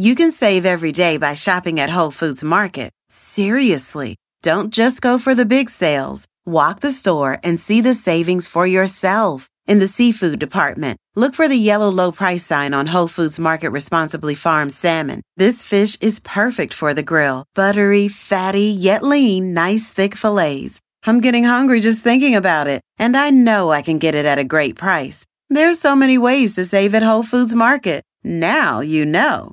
You can save every day by shopping at Whole Foods Market. Seriously, don't just go for the big sales. Walk the store and see the savings for yourself. In the seafood department, look for the yellow low price sign on Whole Foods Market Responsibly Farmed Salmon. This fish is perfect for the grill. Buttery, fatty, yet lean, nice thick fillets. I'm getting hungry just thinking about it, and I know I can get it at a great price. There's so many ways to save at Whole Foods Market. Now you know.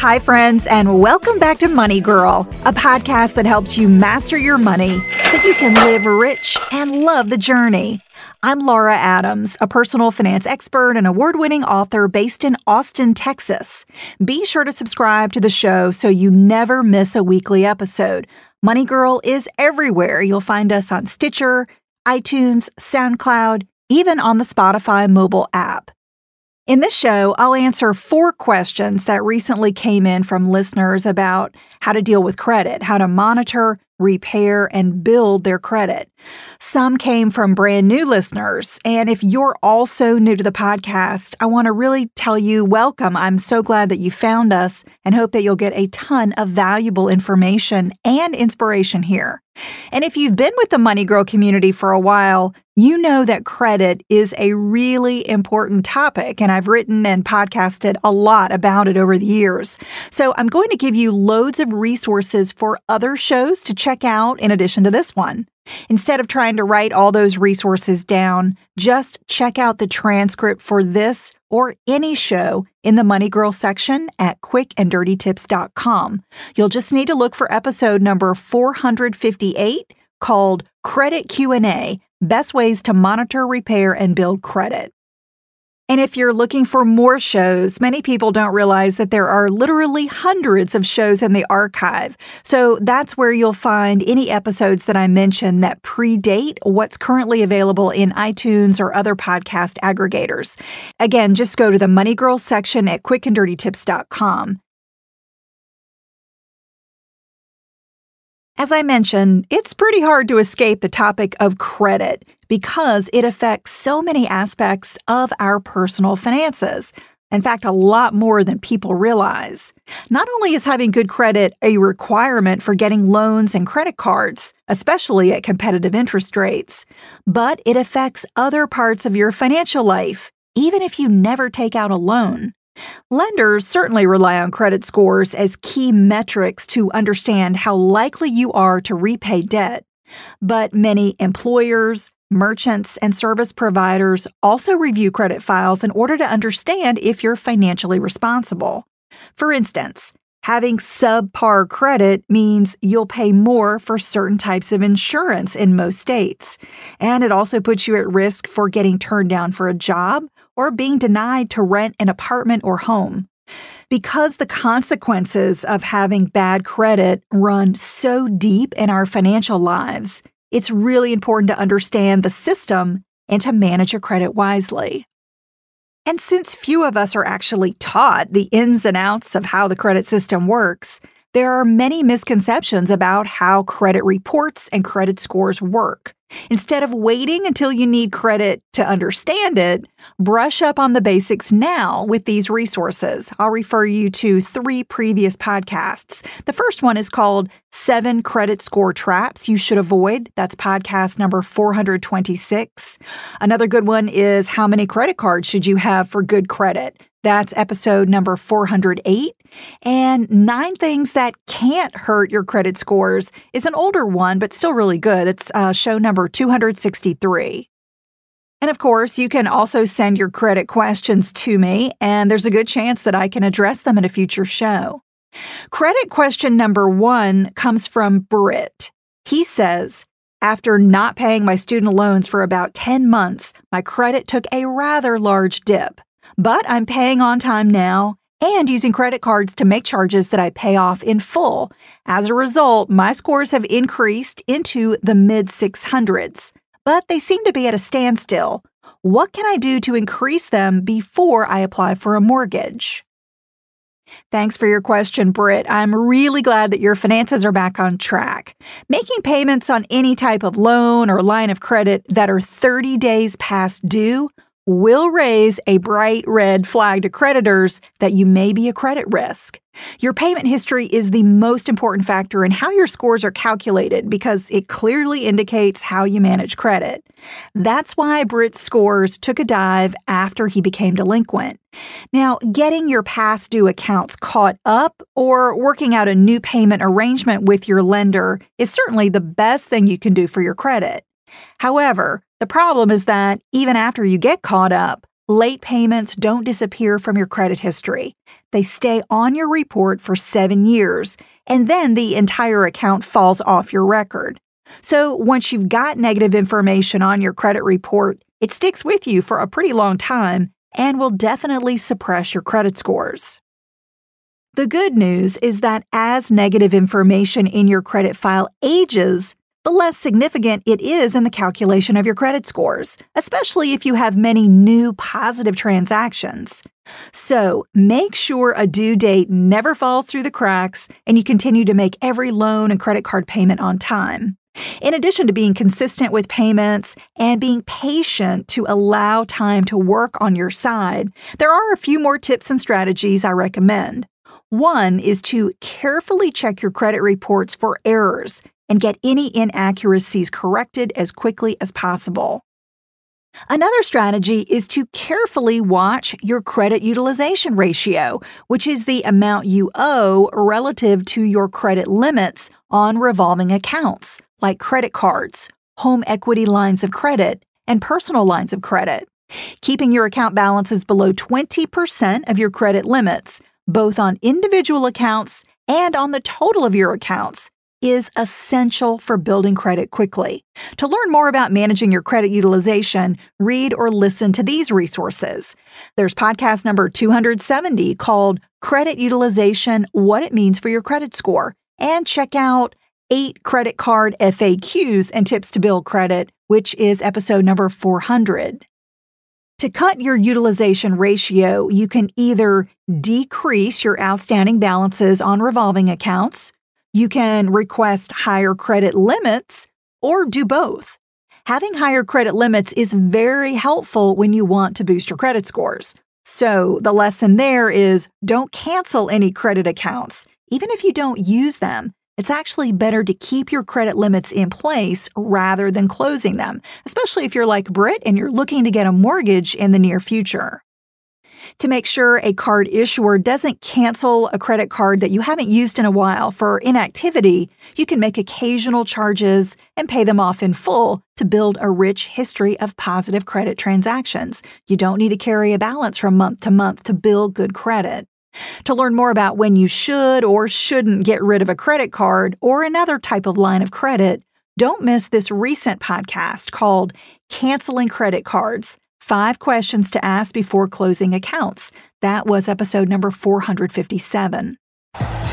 Hi, friends, and welcome back to Money Girl, a podcast that helps you master your money so you can live rich and love the journey. I'm Laura Adams, a personal finance expert and award winning author based in Austin, Texas. Be sure to subscribe to the show so you never miss a weekly episode. Money Girl is everywhere. You'll find us on Stitcher, iTunes, SoundCloud, even on the Spotify mobile app. In this show, I'll answer four questions that recently came in from listeners about how to deal with credit, how to monitor, repair, and build their credit. Some came from brand new listeners. And if you're also new to the podcast, I want to really tell you welcome. I'm so glad that you found us and hope that you'll get a ton of valuable information and inspiration here. And if you've been with the Money Girl community for a while, you know that credit is a really important topic, and I've written and podcasted a lot about it over the years. So I'm going to give you loads of resources for other shows to check out in addition to this one. Instead of trying to write all those resources down, just check out the transcript for this or any show in the Money Girl section at quickanddirtytips.com. You'll just need to look for episode number 458 called Credit Q&A: Best Ways to Monitor, Repair and Build Credit. And if you're looking for more shows, many people don't realize that there are literally hundreds of shows in the archive. So that's where you'll find any episodes that I mentioned that predate what's currently available in iTunes or other podcast aggregators. Again, just go to the Money Girl section at quickanddirtytips.com. As I mentioned, it's pretty hard to escape the topic of credit because it affects so many aspects of our personal finances. In fact, a lot more than people realize. Not only is having good credit a requirement for getting loans and credit cards, especially at competitive interest rates, but it affects other parts of your financial life, even if you never take out a loan. Lenders certainly rely on credit scores as key metrics to understand how likely you are to repay debt. But many employers, merchants, and service providers also review credit files in order to understand if you're financially responsible. For instance, having subpar credit means you'll pay more for certain types of insurance in most states. And it also puts you at risk for getting turned down for a job or being denied to rent an apartment or home. Because the consequences of having bad credit run so deep in our financial lives, it's really important to understand the system and to manage your credit wisely. And since few of us are actually taught the ins and outs of how the credit system works, there are many misconceptions about how credit reports and credit scores work. Instead of waiting until you need credit to understand it, brush up on the basics now with these resources. I'll refer you to three previous podcasts. The first one is called Seven Credit Score Traps You Should Avoid. That's podcast number 426. Another good one is How Many Credit Cards Should You Have for Good Credit? That's episode number 408. And Nine Things That Can't Hurt Your Credit Scores is an older one, but still really good. It's uh, show number 263. And of course, you can also send your credit questions to me, and there's a good chance that I can address them in a future show. Credit question number one comes from Britt. He says, After not paying my student loans for about 10 months, my credit took a rather large dip. But I'm paying on time now and using credit cards to make charges that I pay off in full. As a result, my scores have increased into the mid 600s, but they seem to be at a standstill. What can I do to increase them before I apply for a mortgage? Thanks for your question, Britt. I'm really glad that your finances are back on track. Making payments on any type of loan or line of credit that are 30 days past due will raise a bright red flag to creditors that you may be a credit risk. Your payment history is the most important factor in how your scores are calculated because it clearly indicates how you manage credit. That's why Britt's scores took a dive after he became delinquent. Now, getting your past due accounts caught up or working out a new payment arrangement with your lender is certainly the best thing you can do for your credit. However, the problem is that even after you get caught up, late payments don't disappear from your credit history. They stay on your report for seven years, and then the entire account falls off your record. So once you've got negative information on your credit report, it sticks with you for a pretty long time and will definitely suppress your credit scores. The good news is that as negative information in your credit file ages, the less significant it is in the calculation of your credit scores, especially if you have many new positive transactions. So make sure a due date never falls through the cracks and you continue to make every loan and credit card payment on time. In addition to being consistent with payments and being patient to allow time to work on your side, there are a few more tips and strategies I recommend. One is to carefully check your credit reports for errors and get any inaccuracies corrected as quickly as possible. Another strategy is to carefully watch your credit utilization ratio, which is the amount you owe relative to your credit limits on revolving accounts like credit cards, home equity lines of credit, and personal lines of credit. Keeping your account balances below 20% of your credit limits, both on individual accounts and on the total of your accounts, is essential for building credit quickly. To learn more about managing your credit utilization, read or listen to these resources. There's podcast number 270 called Credit Utilization What It Means for Your Credit Score. And check out eight credit card FAQs and tips to build credit, which is episode number 400. To cut your utilization ratio, you can either decrease your outstanding balances on revolving accounts you can request higher credit limits or do both. Having higher credit limits is very helpful when you want to boost your credit scores. So, the lesson there is don't cancel any credit accounts, even if you don't use them. It's actually better to keep your credit limits in place rather than closing them, especially if you're like Britt and you're looking to get a mortgage in the near future to make sure a card issuer doesn't cancel a credit card that you haven't used in a while for inactivity, you can make occasional charges and pay them off in full to build a rich history of positive credit transactions. You don't need to carry a balance from month to month to build good credit. To learn more about when you should or shouldn't get rid of a credit card or another type of line of credit, don't miss this recent podcast called Canceling Credit Cards Five questions to ask before closing accounts. That was episode number 457.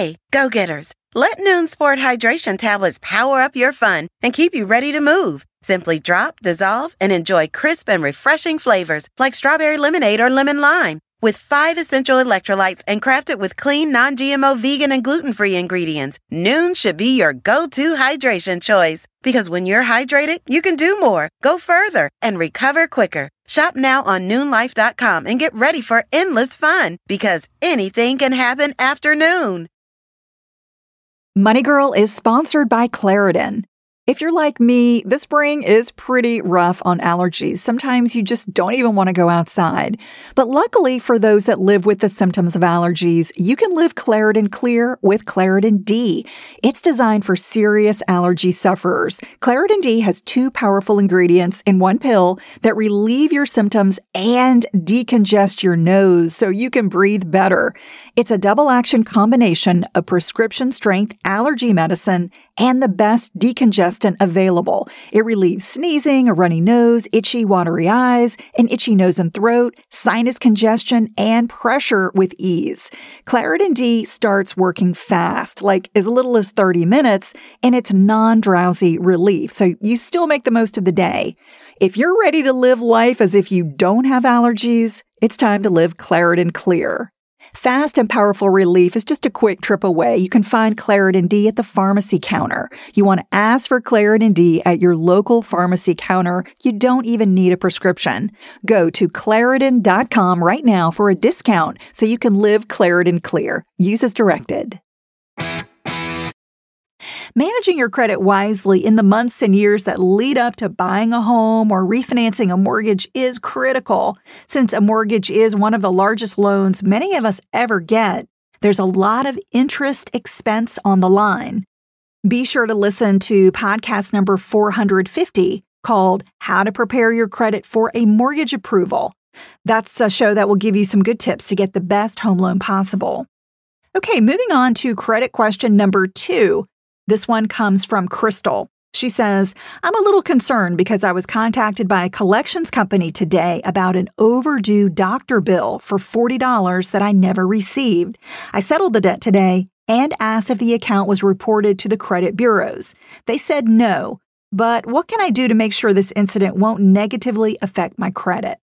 Hey, go getters. Let Nuun Sport Hydration tablets power up your fun and keep you ready to move. Simply drop, dissolve, and enjoy crisp and refreshing flavors like strawberry lemonade or lemon lime. With five essential electrolytes and crafted with clean, non GMO, vegan, and gluten free ingredients, Nuun should be your go to hydration choice. Because when you're hydrated, you can do more, go further, and recover quicker. Shop now on Nuunlife.com and get ready for endless fun because anything can happen after noon. Money Girl is sponsored by Claritin. If you're like me, the spring is pretty rough on allergies. Sometimes you just don't even want to go outside. But luckily for those that live with the symptoms of allergies, you can live Claritin Clear with Claritin D. It's designed for serious allergy sufferers. Claritin D has two powerful ingredients in one pill that relieve your symptoms and decongest your nose so you can breathe better. It's a double action combination of prescription strength allergy medicine and the best decongestant available. It relieves sneezing, a runny nose, itchy, watery eyes, an itchy nose and throat, sinus congestion, and pressure with ease. Claritin D starts working fast, like as little as 30 minutes, and it's non-drowsy relief, so you still make the most of the day. If you're ready to live life as if you don't have allergies, it's time to live Claritin Clear. Fast and powerful relief is just a quick trip away. You can find Claritin D at the pharmacy counter. You want to ask for Claritin D at your local pharmacy counter. You don't even need a prescription. Go to Claritin.com right now for a discount so you can live Claritin clear. Use as directed. Managing your credit wisely in the months and years that lead up to buying a home or refinancing a mortgage is critical. Since a mortgage is one of the largest loans many of us ever get, there's a lot of interest expense on the line. Be sure to listen to podcast number 450 called How to Prepare Your Credit for a Mortgage Approval. That's a show that will give you some good tips to get the best home loan possible. Okay, moving on to credit question number two this one comes from Crystal. She says, I'm a little concerned because I was contacted by a collections company today about an overdue doctor bill for $40 that I never received. I settled the debt today and asked if the account was reported to the credit bureaus. They said no, but what can I do to make sure this incident won't negatively affect my credit?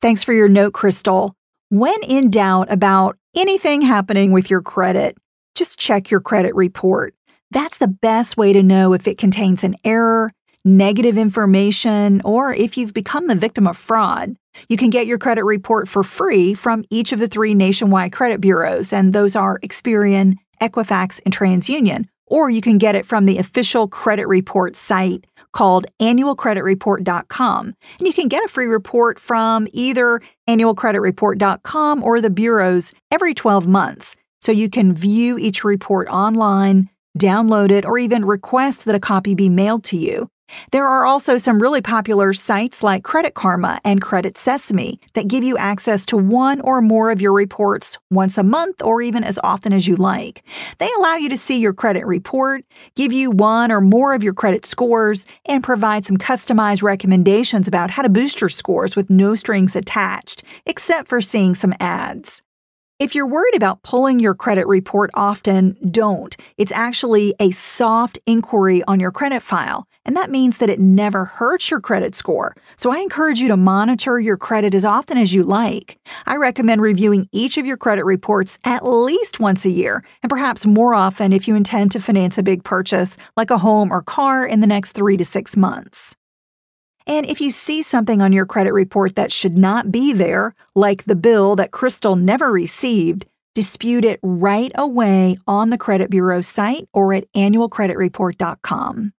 Thanks for your note, Crystal. When in doubt about anything happening with your credit, just check your credit report. That's the best way to know if it contains an error, negative information, or if you've become the victim of fraud. You can get your credit report for free from each of the three nationwide credit bureaus, and those are Experian, Equifax, and TransUnion. Or you can get it from the official credit report site called annualcreditreport.com. And you can get a free report from either annualcreditreport.com or the bureaus every 12 months. So you can view each report online, download it, or even request that a copy be mailed to you. There are also some really popular sites like Credit Karma and Credit Sesame that give you access to one or more of your reports once a month or even as often as you like. They allow you to see your credit report, give you one or more of your credit scores, and provide some customized recommendations about how to boost your scores with no strings attached, except for seeing some ads. If you're worried about pulling your credit report often, don't. It's actually a soft inquiry on your credit file, and that means that it never hurts your credit score. So I encourage you to monitor your credit as often as you like. I recommend reviewing each of your credit reports at least once a year, and perhaps more often if you intend to finance a big purchase like a home or car in the next three to six months. And if you see something on your credit report that should not be there, like the bill that Crystal never received, dispute it right away on the credit bureau site or at annualcreditreport.com.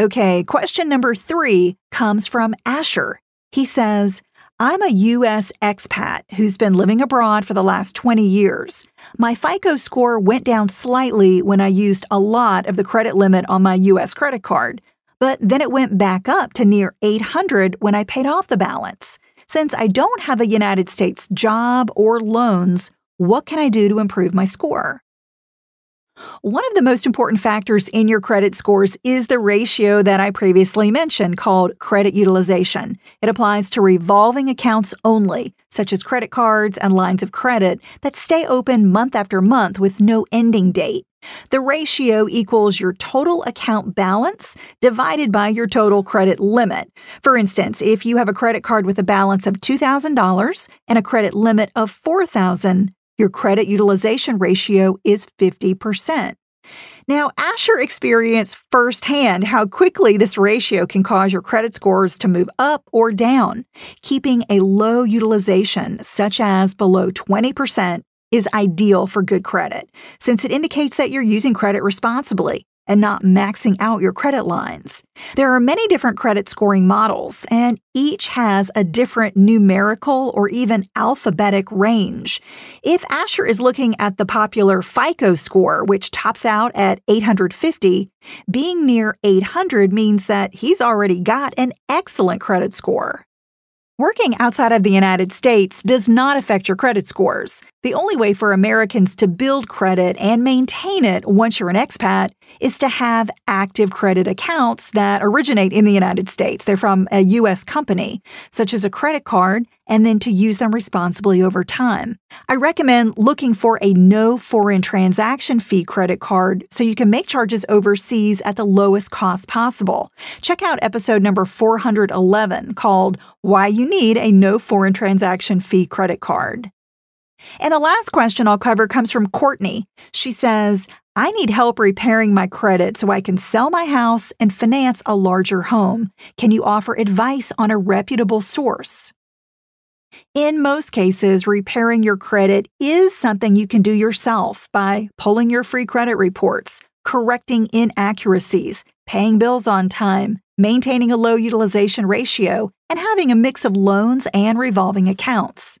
Okay, question number three comes from Asher. He says, I'm a U.S. expat who's been living abroad for the last 20 years. My FICO score went down slightly when I used a lot of the credit limit on my U.S. credit card, but then it went back up to near 800 when I paid off the balance. Since I don't have a United States job or loans, what can I do to improve my score? One of the most important factors in your credit scores is the ratio that I previously mentioned called credit utilization. It applies to revolving accounts only, such as credit cards and lines of credit that stay open month after month with no ending date. The ratio equals your total account balance divided by your total credit limit. For instance, if you have a credit card with a balance of $2,000 and a credit limit of 4,000, your credit utilization ratio is 50%. Now, Asher experienced firsthand how quickly this ratio can cause your credit scores to move up or down. Keeping a low utilization, such as below 20%, is ideal for good credit, since it indicates that you're using credit responsibly. and not maxing out your credit lines. There are many different credit scoring models, and each has a different numerical or even alphabetic range. If Asher is looking at the popular FICO score, which tops out at 850, being near 800 means that he's already got an excellent credit score. Working outside of the United States does not affect your credit scores. The only way for Americans to build credit and maintain it once you're an expat is to have active credit accounts that originate in the United States. They're from a U.S. company, such as a credit card, and then to use them responsibly over time. I recommend looking for a no foreign transaction fee credit card so you can make charges overseas at the lowest cost possible. Check out episode number 411 called Why You Need a No Foreign Transaction Fee Credit Card. And the last question I'll cover comes from Courtney. She says, I need help repairing my credit so I can sell my house and finance a larger home. Can you offer advice on a reputable source? In most cases, repairing your credit is something you can do yourself by pulling your free credit reports, correcting inaccuracies, paying bills on time, maintaining a low utilization ratio, and having a mix of loans and revolving accounts.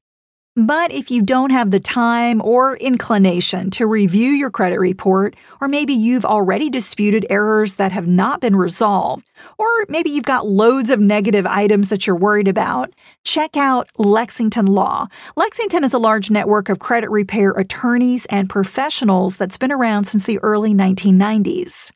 But if you don't have the time or inclination to review your credit report, or maybe you've already disputed errors that have not been resolved, or maybe you've got loads of negative items that you're worried about, check out Lexington Law. Lexington is a large network of credit repair attorneys and professionals that's been around since the early 1990s.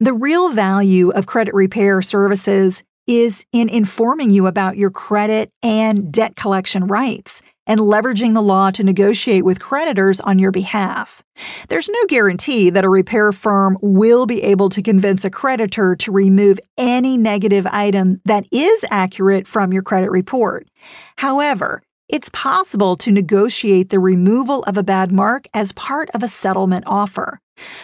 The real value of credit repair services is in informing you about your credit and debt collection rights and leveraging the law to negotiate with creditors on your behalf. There's no guarantee that a repair firm will be able to convince a creditor to remove any negative item that is accurate from your credit report. However, it's possible to negotiate the removal of a bad mark as part of a settlement offer.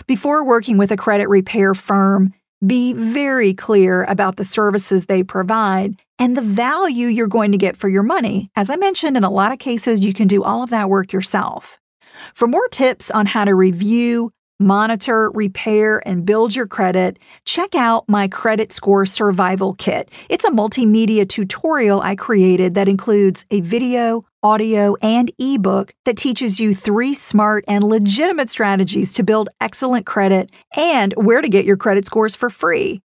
Before working with a credit repair firm, be very clear about the services they provide and the value you're going to get for your money. As I mentioned, in a lot of cases, you can do all of that work yourself. For more tips on how to review, monitor, repair, and build your credit, check out my Credit Score Survival Kit. It's a multimedia tutorial I created that includes a video, audio, and ebook that teaches you three smart and legitimate strategies to build excellent credit and where to get your credit scores for free.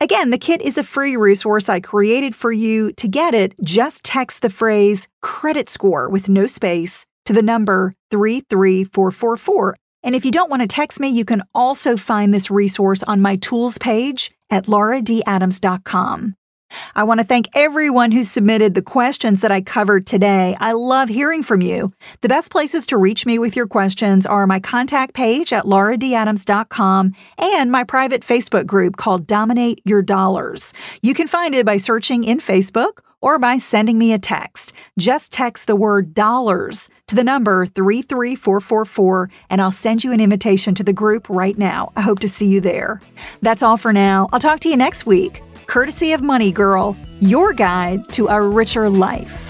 Again, the kit is a free resource I created for you. To get it, just text the phrase credit score with no space to the number 33444 and if you don't want to text me, you can also find this resource on my tools page at lauradadams.com. I want to thank everyone who submitted the questions that I covered today. I love hearing from you. The best places to reach me with your questions are my contact page at lauradadams.com and my private Facebook group called Dominate Your Dollars. You can find it by searching in Facebook or by sending me a text. Just text the word dollars to the number 33444 and I'll send you an invitation to the group right now. I hope to see you there. That's all for now. I'll talk to you next week. Courtesy of Money Girl, your guide to a richer life.